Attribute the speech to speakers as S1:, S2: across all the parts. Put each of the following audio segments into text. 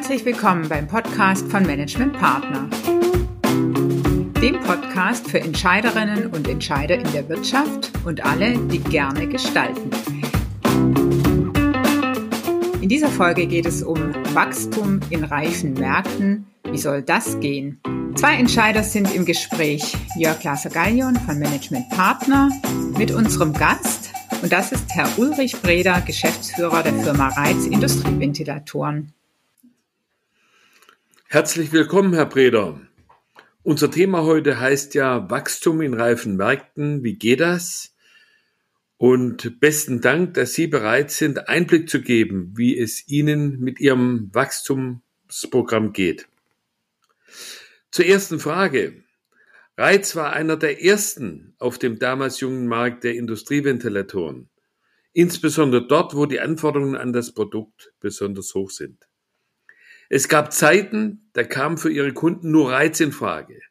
S1: Herzlich willkommen beim Podcast von Management Partner, dem Podcast für Entscheiderinnen und Entscheider in der Wirtschaft und alle, die gerne gestalten. In dieser Folge geht es um Wachstum in reifen Märkten. Wie soll das gehen? Zwei Entscheider sind im Gespräch. Jörg Laser-Gallion von Management Partner mit unserem Gast. Und das ist Herr Ulrich Breder, Geschäftsführer der Firma Reiz Industrieventilatoren.
S2: Herzlich willkommen, Herr Breder. Unser Thema heute heißt ja Wachstum in reifen Märkten. Wie geht das? Und besten Dank, dass Sie bereit sind, Einblick zu geben, wie es Ihnen mit Ihrem Wachstumsprogramm geht. Zur ersten Frage. Reiz war einer der ersten auf dem damals jungen Markt der Industrieventilatoren. Insbesondere dort, wo die Anforderungen an das Produkt besonders hoch sind. Es gab Zeiten, da kam für ihre Kunden nur Reiz in Frage.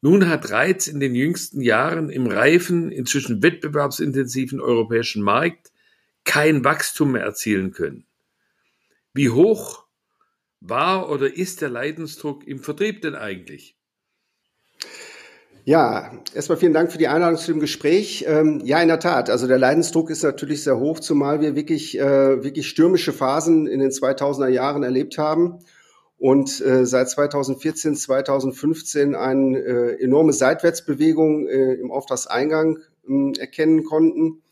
S2: Nun hat Reiz in den jüngsten Jahren im reifen, inzwischen wettbewerbsintensiven europäischen Markt kein Wachstum mehr erzielen können. Wie hoch war oder ist der Leidensdruck im Vertrieb denn eigentlich?
S3: Ja, erstmal vielen Dank für die Einladung zu dem Gespräch. Ähm, ja, in der Tat. Also der Leidensdruck ist natürlich sehr hoch, zumal wir wirklich, äh, wirklich stürmische Phasen in den 2000er Jahren erlebt haben und äh, seit 2014, 2015 eine äh, enorme Seitwärtsbewegung äh, im Auftragseingang äh, erkennen konnten.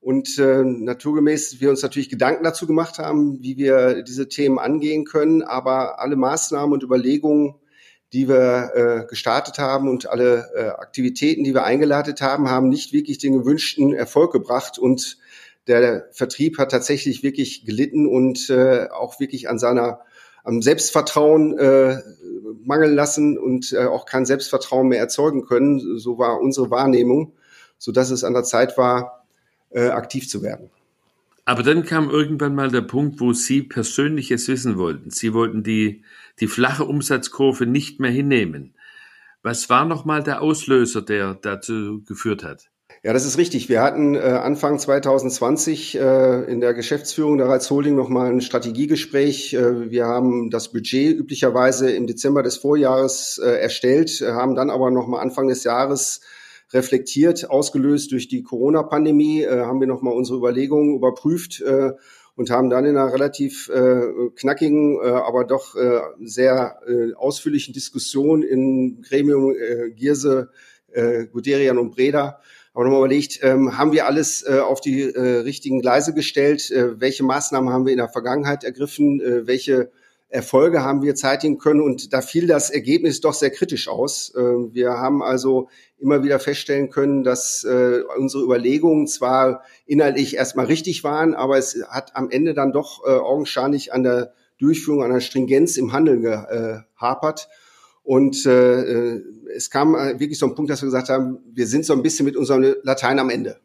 S3: Und äh, naturgemäß wir uns natürlich Gedanken dazu gemacht haben, wie wir diese Themen angehen können. Aber alle Maßnahmen und Überlegungen, die wir äh, gestartet haben und alle äh, Aktivitäten, die wir eingeleitet haben, haben nicht wirklich den gewünschten Erfolg gebracht. Und der Vertrieb hat tatsächlich wirklich gelitten und äh, auch wirklich an seiner am Selbstvertrauen äh, mangeln lassen und äh, auch kein Selbstvertrauen mehr erzeugen können. So war unsere Wahrnehmung, so dass es an der Zeit war, äh, aktiv zu werden.
S2: Aber dann kam irgendwann mal der Punkt, wo Sie Persönliches wissen wollten. Sie wollten die, die flache Umsatzkurve nicht mehr hinnehmen. Was war nochmal der Auslöser, der dazu geführt hat?
S3: Ja, das ist richtig. Wir hatten äh, Anfang 2020 äh, in der Geschäftsführung der Reiz Holding nochmal ein Strategiegespräch. Äh, wir haben das Budget üblicherweise im Dezember des Vorjahres äh, erstellt, haben dann aber nochmal Anfang des Jahres reflektiert, ausgelöst durch die Corona-Pandemie, äh, haben wir nochmal unsere Überlegungen überprüft äh, und haben dann in einer relativ äh, knackigen, äh, aber doch äh, sehr äh, ausführlichen Diskussion in Gremium äh, Gierse, äh, Guderian und Breda aber nochmal überlegt, ähm, haben wir alles äh, auf die äh, richtigen Gleise gestellt? Äh, welche Maßnahmen haben wir in der Vergangenheit ergriffen? Äh, welche Erfolge haben wir zeitigen können? Und da fiel das Ergebnis doch sehr kritisch aus. Äh, wir haben also immer wieder feststellen können, dass äh, unsere Überlegungen zwar inhaltlich erstmal richtig waren, aber es hat am Ende dann doch äh, augenscheinlich an der Durchführung, an der Stringenz im Handeln gehapert. Und äh, es kam wirklich so ein Punkt, dass wir gesagt haben, wir sind so ein bisschen mit unserem Latein am Ende.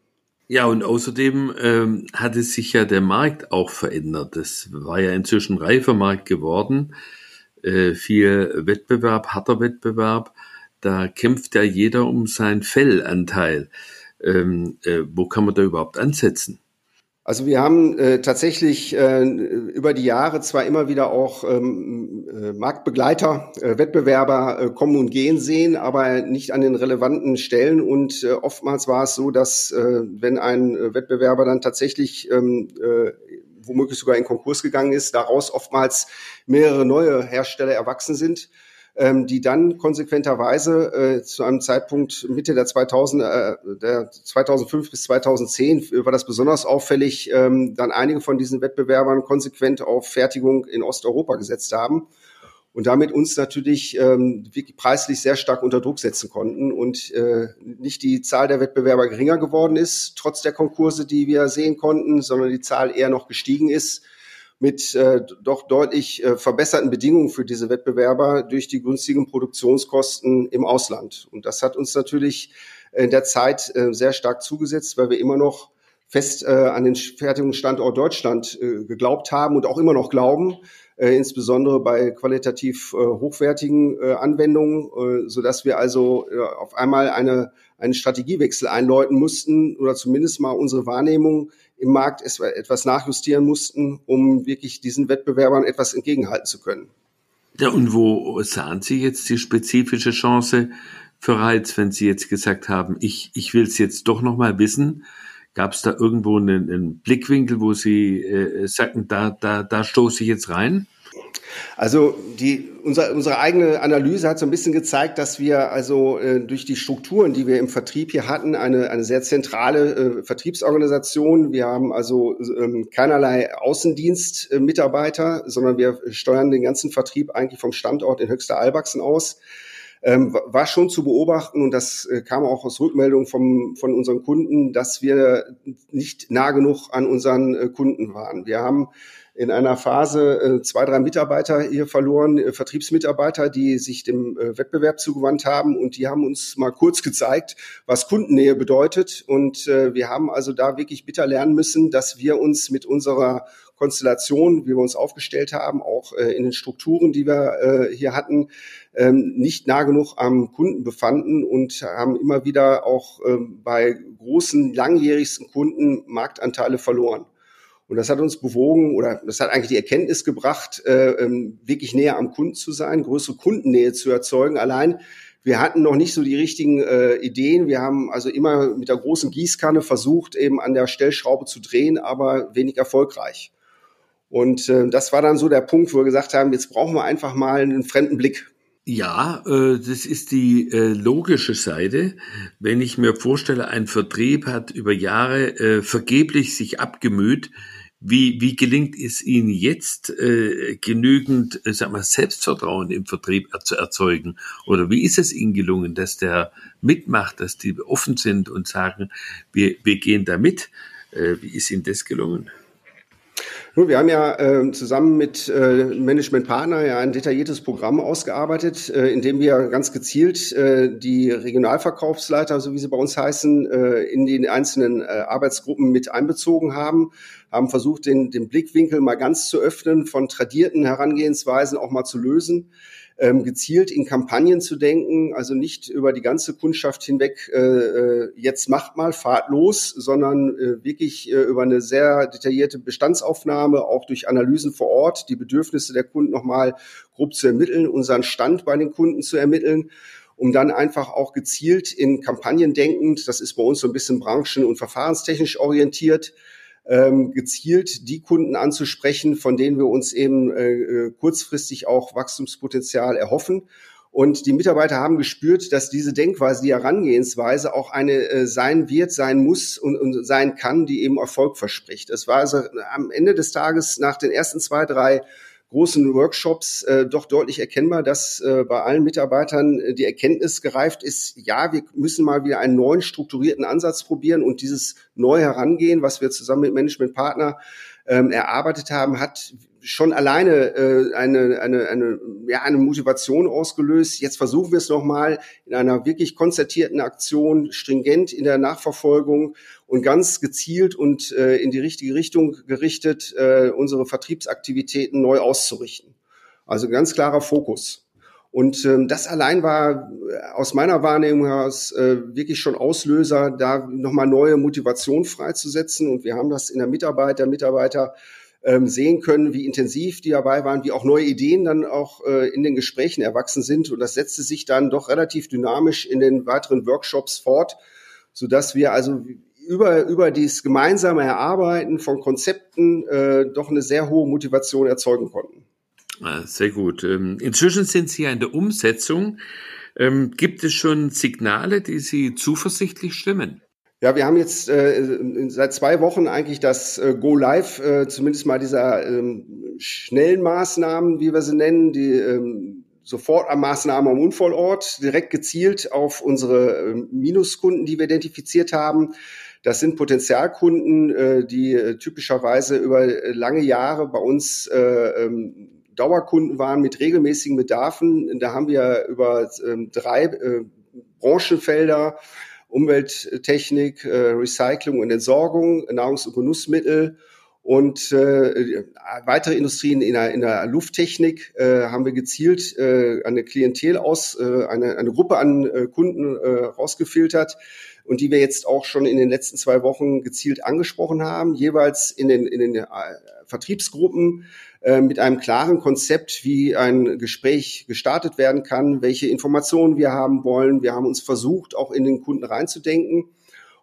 S2: Ja, und außerdem ähm, hatte sich ja der Markt auch verändert. Das war ja inzwischen reifer Markt geworden. Äh, viel Wettbewerb, harter Wettbewerb da kämpft ja jeder um seinen Fellanteil. Ähm, äh, wo kann man da überhaupt ansetzen?
S3: Also wir haben äh, tatsächlich äh, über die Jahre zwar immer wieder auch ähm, äh, Marktbegleiter, äh, Wettbewerber äh, kommen und gehen sehen, aber nicht an den relevanten Stellen. Und äh, oftmals war es so, dass äh, wenn ein äh, Wettbewerber dann tatsächlich ähm, äh, womöglich sogar in Konkurs gegangen ist, daraus oftmals mehrere neue Hersteller erwachsen sind ähm, die dann konsequenterweise äh, zu einem Zeitpunkt Mitte der 2000 äh, der 2005 bis 2010 war das besonders auffällig, ähm, dann einige von diesen Wettbewerbern konsequent auf Fertigung in Osteuropa gesetzt haben und damit uns natürlich ähm, preislich sehr stark unter Druck setzen konnten und äh, nicht die Zahl der Wettbewerber geringer geworden ist, trotz der Konkurse, die wir sehen konnten, sondern die Zahl eher noch gestiegen ist mit äh, doch deutlich äh, verbesserten Bedingungen für diese Wettbewerber durch die günstigen Produktionskosten im Ausland. Und das hat uns natürlich in der Zeit äh, sehr stark zugesetzt, weil wir immer noch fest äh, an den Fertigungsstandort Deutschland äh, geglaubt haben und auch immer noch glauben, äh, insbesondere bei qualitativ äh, hochwertigen äh, Anwendungen, äh, so dass wir also äh, auf einmal eine einen Strategiewechsel einläuten mussten oder zumindest mal unsere Wahrnehmung im Markt etwas nachjustieren mussten, um wirklich diesen Wettbewerbern etwas entgegenhalten zu können.
S2: Ja, und wo sahen Sie jetzt die spezifische Chance für Reiz, wenn Sie jetzt gesagt haben, ich, ich will es jetzt doch nochmal wissen? Gab es da irgendwo einen, einen, Blickwinkel, wo Sie äh, sagten, da, da, da stoße ich jetzt rein?
S3: Also die, unser, unsere eigene Analyse hat so ein bisschen gezeigt, dass wir also äh, durch die Strukturen, die wir im Vertrieb hier hatten, eine, eine sehr zentrale äh, Vertriebsorganisation. Wir haben also ähm, keinerlei Außendienstmitarbeiter, sondern wir steuern den ganzen Vertrieb eigentlich vom Standort in Höchster Albachsen aus. Ähm, war schon zu beobachten und das äh, kam auch aus Rückmeldungen vom, von unseren Kunden, dass wir nicht nah genug an unseren äh, Kunden waren. Wir haben in einer Phase äh, zwei, drei Mitarbeiter hier verloren, äh, Vertriebsmitarbeiter, die sich dem äh, Wettbewerb zugewandt haben und die haben uns mal kurz gezeigt, was Kundennähe bedeutet. Und wir haben also da wirklich bitter lernen müssen, dass wir uns mit unserer Konstellation, wie wir uns aufgestellt haben, auch in den Strukturen, die wir hier hatten, ähm, nicht nah genug am Kunden befanden und haben immer wieder auch ähm, bei großen, langjährigsten Kunden Marktanteile verloren. Und das hat uns bewogen oder das hat eigentlich die Erkenntnis gebracht, äh, ähm, wirklich näher am Kunden zu sein, größere Kundennähe zu erzeugen. Allein wir hatten noch nicht so die richtigen äh, Ideen. Wir haben also immer mit der großen Gießkanne versucht, eben an der Stellschraube zu drehen, aber wenig erfolgreich. Und äh, das war dann so der Punkt, wo wir gesagt haben, jetzt brauchen wir einfach mal einen fremden Blick.
S2: Ja, äh, das ist die äh, logische Seite. Wenn ich mir vorstelle, ein Vertrieb hat über Jahre äh, vergeblich sich abgemüht, wie, wie gelingt es Ihnen jetzt, äh, genügend äh, sag mal, Selbstvertrauen im Vertrieb zu erzeugen? Oder wie ist es Ihnen gelungen, dass der mitmacht, dass die offen sind und sagen, wir, wir gehen da mit? Äh, wie ist Ihnen das gelungen?
S3: Nun, wir haben ja äh, zusammen mit äh, Managementpartner ja ein detailliertes Programm ausgearbeitet, äh, in dem wir ganz gezielt äh, die Regionalverkaufsleiter, so wie sie bei uns heißen, äh, in die einzelnen äh, Arbeitsgruppen mit einbezogen haben, haben versucht, den, den Blickwinkel mal ganz zu öffnen, von tradierten Herangehensweisen auch mal zu lösen ähm, gezielt in Kampagnen zu denken, also nicht über die ganze Kundschaft hinweg, äh, äh, jetzt macht mal, fahrt los, sondern äh, wirklich äh, über eine sehr detaillierte Bestandsaufnahme, auch durch Analysen vor Ort, die Bedürfnisse der Kunden nochmal grob zu ermitteln, unseren Stand bei den Kunden zu ermitteln um dann einfach auch gezielt in Kampagnen denkend, das ist bei uns so ein bisschen branchen- und verfahrenstechnisch orientiert, ähm, gezielt die Kunden anzusprechen, von denen wir uns eben äh, äh, kurzfristig auch Wachstumspotenzial erhoffen. Und die Mitarbeiter haben gespürt, dass diese Denkweise, die Herangehensweise auch eine äh, sein wird, sein muss und, und sein kann, die eben Erfolg verspricht. Es war also am Ende des Tages nach den ersten zwei, drei großen Workshops äh, doch deutlich erkennbar, dass äh, bei allen Mitarbeitern äh, die Erkenntnis gereift ist, ja, wir müssen mal wieder einen neuen strukturierten Ansatz probieren und dieses neue Herangehen, was wir zusammen mit Managementpartner ähm, erarbeitet haben, hat schon alleine äh, eine, eine, eine, ja, eine Motivation ausgelöst. Jetzt versuchen wir es nochmal in einer wirklich konzertierten Aktion, stringent in der Nachverfolgung und ganz gezielt und äh, in die richtige Richtung gerichtet, äh, unsere Vertriebsaktivitäten neu auszurichten. Also ganz klarer Fokus. Und ähm, das allein war äh, aus meiner Wahrnehmung heraus äh, wirklich schon Auslöser, da nochmal neue Motivation freizusetzen. Und wir haben das in der Mitarbeit der Mitarbeiter ähm, sehen können, wie intensiv die dabei waren, wie auch neue Ideen dann auch äh, in den Gesprächen erwachsen sind. Und das setzte sich dann doch relativ dynamisch in den weiteren Workshops fort, so dass wir also über, über dieses gemeinsame Erarbeiten von Konzepten äh, doch eine sehr hohe Motivation erzeugen konnten.
S2: Ah, sehr gut. Ähm, inzwischen sind Sie ja in der Umsetzung. Ähm, gibt es schon Signale, die Sie zuversichtlich stimmen?
S3: Ja, wir haben jetzt äh, seit zwei Wochen eigentlich das äh, Go Live, äh, zumindest mal dieser ähm, schnellen Maßnahmen, wie wir sie nennen, die ähm, Sofortmaßnahmen am Unfallort, direkt gezielt auf unsere äh, Minuskunden, die wir identifiziert haben. Das sind Potenzialkunden, äh, die äh, typischerweise über äh, lange Jahre bei uns äh, ähm, Dauerkunden waren mit regelmäßigen Bedarfen. Da haben wir über ähm, drei äh, Branchenfelder Umwelttechnik, äh, Recycling und Entsorgung, Nahrungs- und Genussmittel Und äh, weitere Industrien in der, in der Lufttechnik äh, haben wir gezielt äh, eine Klientel aus, äh, eine, eine Gruppe an äh, Kunden äh, rausgefiltert und die wir jetzt auch schon in den letzten zwei Wochen gezielt angesprochen haben, jeweils in den, in den äh, Vertriebsgruppen äh, mit einem klaren Konzept, wie ein Gespräch gestartet werden kann, welche Informationen wir haben wollen. Wir haben uns versucht, auch in den Kunden reinzudenken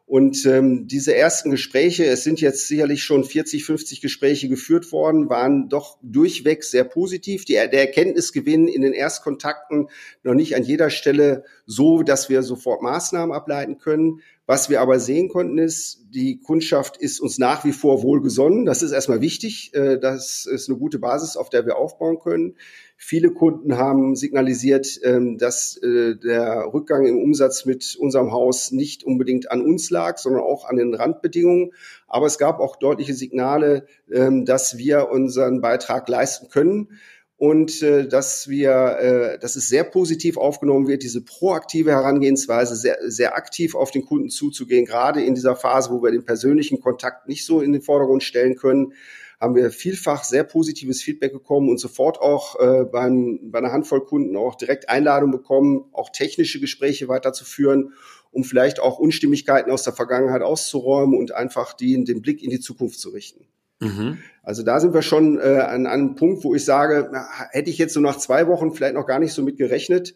S3: und ähm, diese ersten Gespräche, es sind jetzt sicherlich schon 40, 50 Gespräche geführt worden, waren doch durchweg sehr positiv. Die, der Erkenntnisgewinn in den Erstkontakten noch nicht an jeder Stelle so, dass wir sofort Maßnahmen ableiten können. Was wir aber sehen konnten ist, die Kundschaft ist uns nach wie vor wohlgesonnen. Das ist erstmal wichtig. Äh, das ist eine gute Basis, auf der wir aufbauen können. Viele Kunden haben signalisiert, ähm, dass äh, der Rückgang im Umsatz mit unserem Haus nicht unbedingt an uns lag, sondern auch an den Randbedingungen. Aber es gab auch deutliche Signale, ähm, dass wir unseren Beitrag leisten können und äh, dass wir, äh, dass es sehr positiv aufgenommen wird, diese proaktive Herangehensweise, sehr, sehr aktiv auf den Kunden zuzugehen, gerade in dieser Phase, wo wir den persönlichen Kontakt nicht so in den Vordergrund stellen können, haben wir vielfach sehr positives Feedback bekommen und sofort auch äh, beim, bei einer Handvoll Kunden auch direkt Einladung bekommen, auch technische Gespräche weiterzuführen, um vielleicht auch Unstimmigkeiten aus der Vergangenheit auszuräumen und einfach die, den Blick in die Zukunft zu richten. Mhm. Also da sind wir schon äh, an, an einem Punkt, wo ich sage, hätte ich jetzt so nach zwei Wochen vielleicht noch gar nicht so mit gerechnet.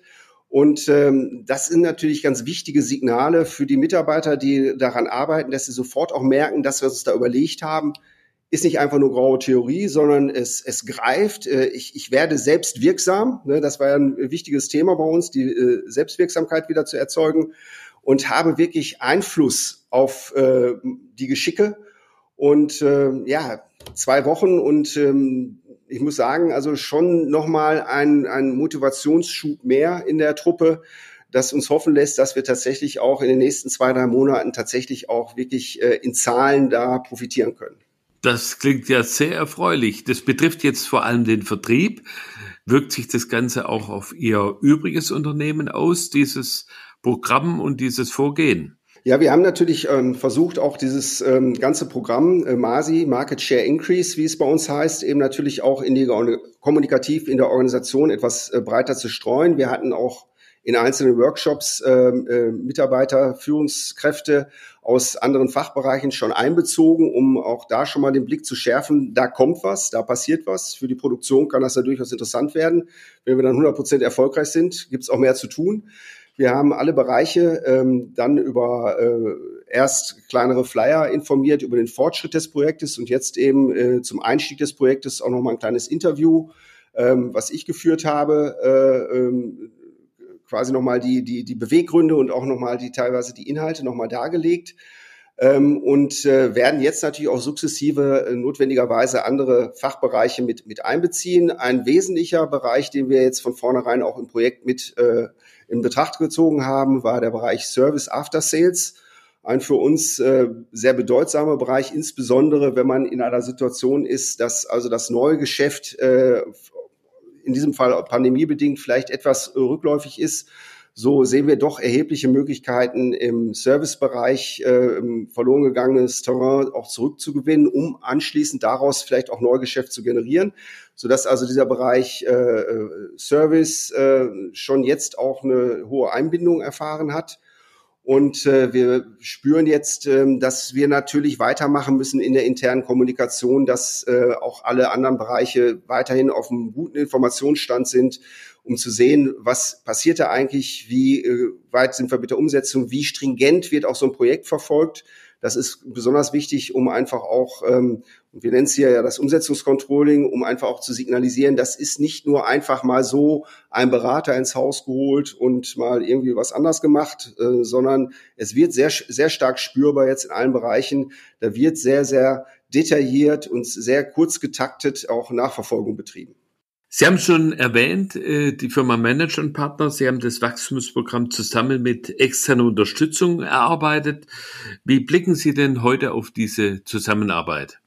S3: Und ähm, das sind natürlich ganz wichtige Signale für die Mitarbeiter, die daran arbeiten, dass sie sofort auch merken, dass wir uns da überlegt haben, ist nicht einfach nur graue Theorie, sondern es, es greift. Äh, ich, ich werde selbst wirksam. Ne, das war ja ein wichtiges Thema bei uns, die äh, Selbstwirksamkeit wieder zu erzeugen und habe wirklich Einfluss auf äh, die Geschicke und äh, ja, zwei Wochen und ähm, ich muss sagen, also schon nochmal ein, ein Motivationsschub mehr in der Truppe, das uns hoffen lässt, dass wir tatsächlich auch in den nächsten zwei, drei Monaten tatsächlich auch wirklich äh, in Zahlen da profitieren können.
S2: Das klingt ja sehr erfreulich. Das betrifft jetzt vor allem den Vertrieb. Wirkt sich das Ganze auch auf Ihr übriges Unternehmen aus, dieses Programm und dieses Vorgehen?
S3: Ja, wir haben natürlich ähm, versucht, auch dieses ähm, ganze Programm äh, MASI, Market Share Increase, wie es bei uns heißt, eben natürlich auch in die kommunikativ in der Organisation etwas äh, breiter zu streuen. Wir hatten auch in einzelnen Workshops ähm, äh, Mitarbeiter, Führungskräfte aus anderen Fachbereichen schon einbezogen, um auch da schon mal den Blick zu schärfen. Da kommt was, da passiert was. Für die Produktion kann das ja durchaus interessant werden. Wenn wir dann 100 Prozent erfolgreich sind, gibt es auch mehr zu tun. Wir haben alle Bereiche ähm, dann über äh, erst kleinere Flyer informiert über den Fortschritt des Projektes und jetzt eben äh, zum Einstieg des Projektes auch nochmal ein kleines Interview, ähm, was ich geführt habe, äh, ähm, quasi nochmal die, die, die Beweggründe und auch nochmal die teilweise die Inhalte nochmal dargelegt. Ähm, und äh, werden jetzt natürlich auch sukzessive äh, notwendigerweise andere Fachbereiche mit, mit einbeziehen. Ein wesentlicher Bereich, den wir jetzt von vornherein auch im Projekt mit äh, in Betracht gezogen haben, war der Bereich Service After Sales. Ein für uns äh, sehr bedeutsamer Bereich, insbesondere wenn man in einer Situation ist, dass also das neue Geschäft äh, in diesem Fall pandemiebedingt vielleicht etwas rückläufig ist so sehen wir doch erhebliche Möglichkeiten im Servicebereich äh, verloren gegangenes Terrain auch zurückzugewinnen, um anschließend daraus vielleicht auch Neugeschäft zu generieren, sodass also dieser Bereich äh, äh, Service äh, schon jetzt auch eine hohe Einbindung erfahren hat. Und äh, wir spüren jetzt, äh, dass wir natürlich weitermachen müssen in der internen Kommunikation, dass äh, auch alle anderen Bereiche weiterhin auf einem guten Informationsstand sind um zu sehen, was passiert da eigentlich, wie äh, weit sind wir mit der Umsetzung, wie stringent wird auch so ein Projekt verfolgt. Das ist besonders wichtig, um einfach auch, ähm, wir nennen es hier ja das Umsetzungscontrolling, um einfach auch zu signalisieren, das ist nicht nur einfach mal so ein Berater ins Haus geholt und mal irgendwie was anders gemacht, äh, sondern es wird sehr, sehr stark spürbar jetzt in allen Bereichen. Da wird sehr, sehr detailliert und sehr kurz getaktet auch Nachverfolgung betrieben.
S2: Sie haben schon erwähnt, äh, die Firma Management Partner, Sie haben das Wachstumsprogramm zusammen mit externer Unterstützung erarbeitet. Wie blicken Sie denn heute auf diese Zusammenarbeit?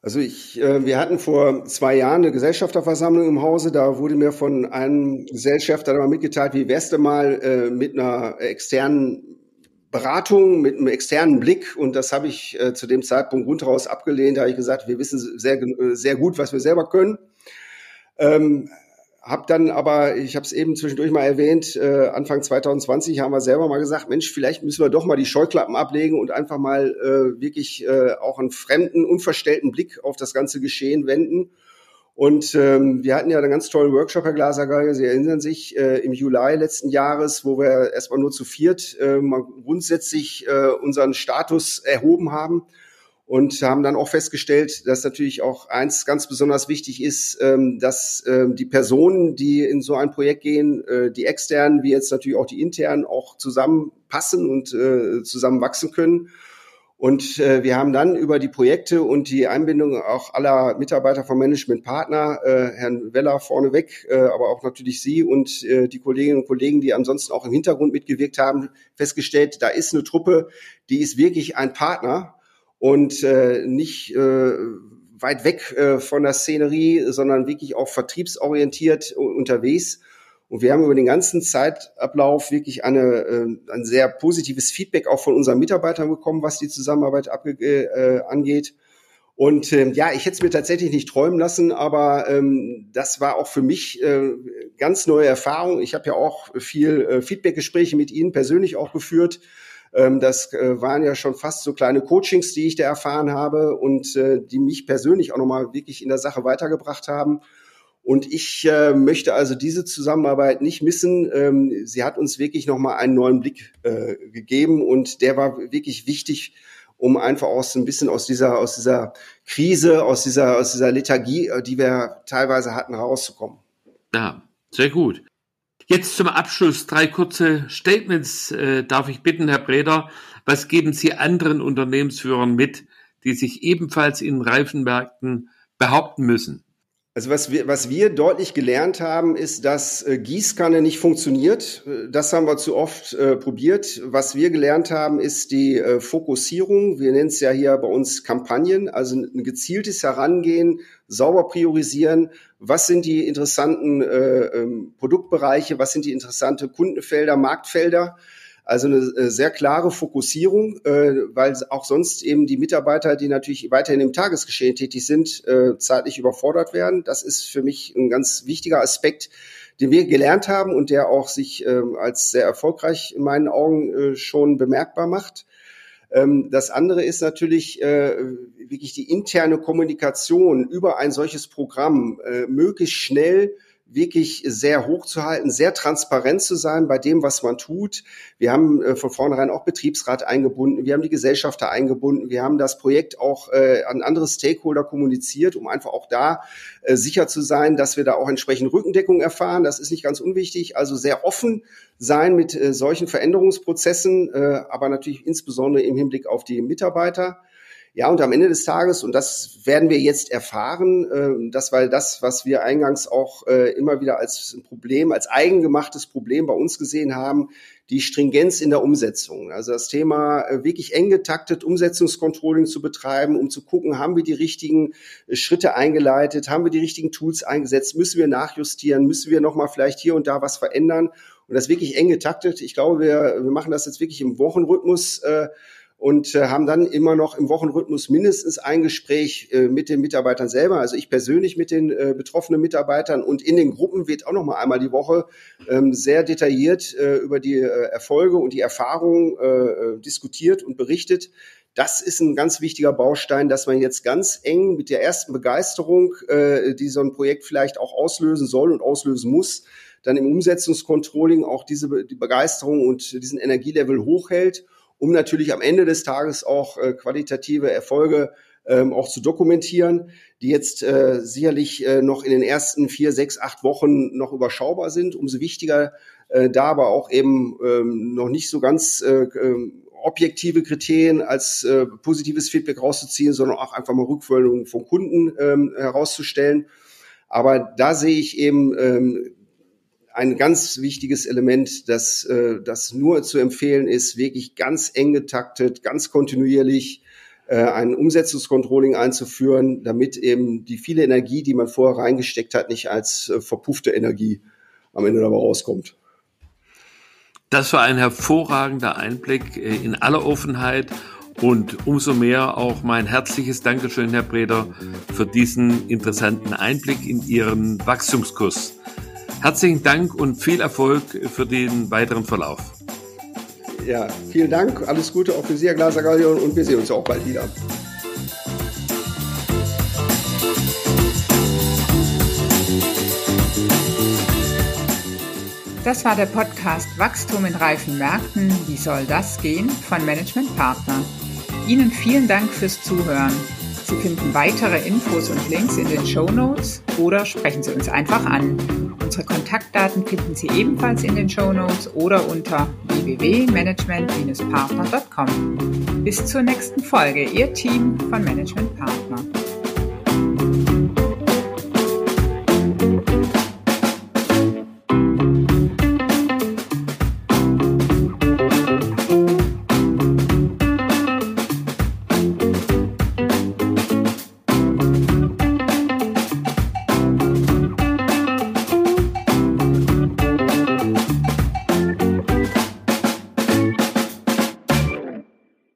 S3: Also ich, äh, wir hatten vor zwei Jahren eine Gesellschafterversammlung im Hause. Da wurde mir von einem Gesellschafter mal mitgeteilt, wie wär's denn mal äh, mit einer externen Beratung mit einem externen Blick und das habe ich äh, zu dem Zeitpunkt rundheraus abgelehnt. Da habe ich gesagt, wir wissen sehr, sehr gut, was wir selber können. Ähm, hab dann aber, ich habe es eben zwischendurch mal erwähnt, äh, Anfang 2020 haben wir selber mal gesagt, Mensch, vielleicht müssen wir doch mal die Scheuklappen ablegen und einfach mal äh, wirklich äh, auch einen fremden, unverstellten Blick auf das ganze Geschehen wenden. Und ähm, wir hatten ja einen ganz tollen Workshop, Herr Glasergeiger, Sie erinnern sich, äh, im Juli letzten Jahres, wo wir erstmal nur zu viert äh, mal grundsätzlich äh, unseren Status erhoben haben und haben dann auch festgestellt, dass natürlich auch eins ganz besonders wichtig ist, ähm, dass ähm, die Personen, die in so ein Projekt gehen, äh, die externen, wie jetzt natürlich auch die internen, auch zusammenpassen und äh, zusammen wachsen können. Und äh, wir haben dann über die Projekte und die Einbindung auch aller Mitarbeiter vom Management Partner, äh, Herrn Weller vorneweg, äh, aber auch natürlich Sie und äh, die Kolleginnen und Kollegen, die ansonsten auch im Hintergrund mitgewirkt haben, festgestellt, da ist eine Truppe, die ist wirklich ein Partner und äh, nicht äh, weit weg äh, von der Szenerie, sondern wirklich auch vertriebsorientiert unterwegs. Und wir haben über den ganzen Zeitablauf wirklich eine, äh, ein sehr positives Feedback auch von unseren Mitarbeitern bekommen, was die Zusammenarbeit abge äh, angeht. Und ähm, ja, ich hätte es mir tatsächlich nicht träumen lassen, aber ähm, das war auch für mich äh, ganz neue Erfahrung. Ich habe ja auch viel äh, Feedbackgespräche mit Ihnen persönlich auch geführt. Ähm, das äh, waren ja schon fast so kleine Coachings, die ich da erfahren habe und äh, die mich persönlich auch nochmal wirklich in der Sache weitergebracht haben. Und ich äh, möchte also diese Zusammenarbeit nicht missen. Ähm, sie hat uns wirklich nochmal einen neuen Blick äh, gegeben und der war wirklich wichtig, um einfach aus ein bisschen aus dieser, aus dieser Krise, aus dieser, aus dieser Lethargie, äh, die wir teilweise hatten, rauszukommen.
S2: Ja, sehr gut. Jetzt zum Abschluss drei kurze Statements äh, darf ich bitten, Herr Breder. Was geben Sie anderen Unternehmensführern mit, die sich ebenfalls in Reifenmärkten behaupten müssen?
S3: Also was wir, was wir deutlich gelernt haben, ist, dass äh, Gießkanne nicht funktioniert. Äh, das haben wir zu oft äh, probiert. Was wir gelernt haben, ist die äh, Fokussierung. Wir nennen es ja hier bei uns Kampagnen, also ein gezieltes Herangehen, sauber priorisieren. Was sind die interessanten äh, ähm, Produktbereiche? Was sind die interessanten Kundenfelder, Marktfelder? Also eine äh, sehr klare Fokussierung, äh, weil auch sonst eben die Mitarbeiter, die natürlich weiterhin im Tagesgeschehen tätig sind, äh, zeitlich überfordert werden. Das ist für mich ein ganz wichtiger Aspekt, den wir gelernt haben und der auch sich ähm, als sehr erfolgreich in meinen Augen schon bemerkbar macht. Ähm, das andere ist natürlich wirklich die interne Kommunikation über ein solches Programm möglichst schnell wirklich sehr hoch zu halten, sehr transparent zu sein bei dem, was man tut. Wir haben äh, von vornherein auch Betriebsrat eingebunden, wir haben die Gesellschafter eingebunden, wir haben das Projekt auch äh, an andere Stakeholder kommuniziert, um einfach auch da äh, sicher zu sein, dass wir da auch entsprechend Rückendeckung erfahren. Das ist nicht ganz unwichtig. Also sehr offen sein mit äh, solchen Veränderungsprozessen, äh, aber natürlich insbesondere im Hinblick auf die Mitarbeiter. Ja, und am Ende des Tages, und das werden wir jetzt erfahren, äh, das war das, was wir eingangs auch äh, immer wieder als Problem, als eigengemachtes Problem bei uns gesehen haben, die Stringenz in der Umsetzung. Also das Thema äh, wirklich eng getaktet Umsetzungscontrolling zu betreiben, um zu gucken, haben wir die richtigen äh, Schritte eingeleitet, haben wir die richtigen Tools eingesetzt, müssen wir nachjustieren, müssen wir nochmal vielleicht hier und da was verändern und das wirklich eng getaktet. Ich glaube, wir, wir machen das jetzt wirklich im Wochenrhythmus. Äh, und äh, haben dann immer noch im Wochenrhythmus mindestens ein Gespräch äh, mit den Mitarbeitern selber, also ich persönlich mit den äh, betroffenen Mitarbeitern und in den Gruppen wird auch noch mal einmal die Woche ähm, sehr detailliert äh, über die äh, Erfolge und die Erfahrungen äh, äh, diskutiert und berichtet. Das ist ein ganz wichtiger Baustein, dass man jetzt ganz eng mit der ersten Begeisterung, äh, die so ein Projekt vielleicht auch auslösen soll und auslösen muss, dann im Umsetzungscontrolling auch diese die Begeisterung und diesen Energielevel hochhält um natürlich am Ende des Tages auch äh, qualitative Erfolge ähm, auch zu dokumentieren, die jetzt äh, sicherlich äh, noch in den ersten vier, sechs, acht Wochen noch überschaubar sind. Umso wichtiger äh, da aber auch eben ähm, noch nicht so ganz äh, äh, objektive Kriterien als äh, positives Feedback rauszuziehen, sondern auch einfach mal Rückmeldungen von Kunden ähm, herauszustellen. Aber da sehe ich eben ähm, ein ganz wichtiges Element, das, äh, das nur zu empfehlen ist, wirklich ganz eng getaktet, ganz kontinuierlich äh, ein Umsetzungscontrolling einzuführen, damit eben die viele Energie, die man vorher reingesteckt hat, nicht als äh, verpuffte Energie am Ende dabei rauskommt.
S2: Das war ein hervorragender Einblick äh, in aller Offenheit und umso mehr auch mein herzliches Dankeschön, Herr Breder, für diesen interessanten Einblick in Ihren Wachstumskurs. Herzlichen Dank und viel Erfolg für den weiteren Verlauf.
S3: Ja, vielen Dank. Alles Gute auch für Sie, Herr Glaser-Gallion, und wir sehen uns auch bald wieder.
S1: Das war der Podcast Wachstum in reifen Märkten. Wie soll das gehen? von Management Partner. Ihnen vielen Dank fürs Zuhören. Sie finden weitere Infos und Links in den Show Notes oder sprechen Sie uns einfach an. Unsere Kontaktdaten finden Sie ebenfalls in den Show Notes oder unter www.management-partner.com. Bis zur nächsten Folge, Ihr Team von Management Partner.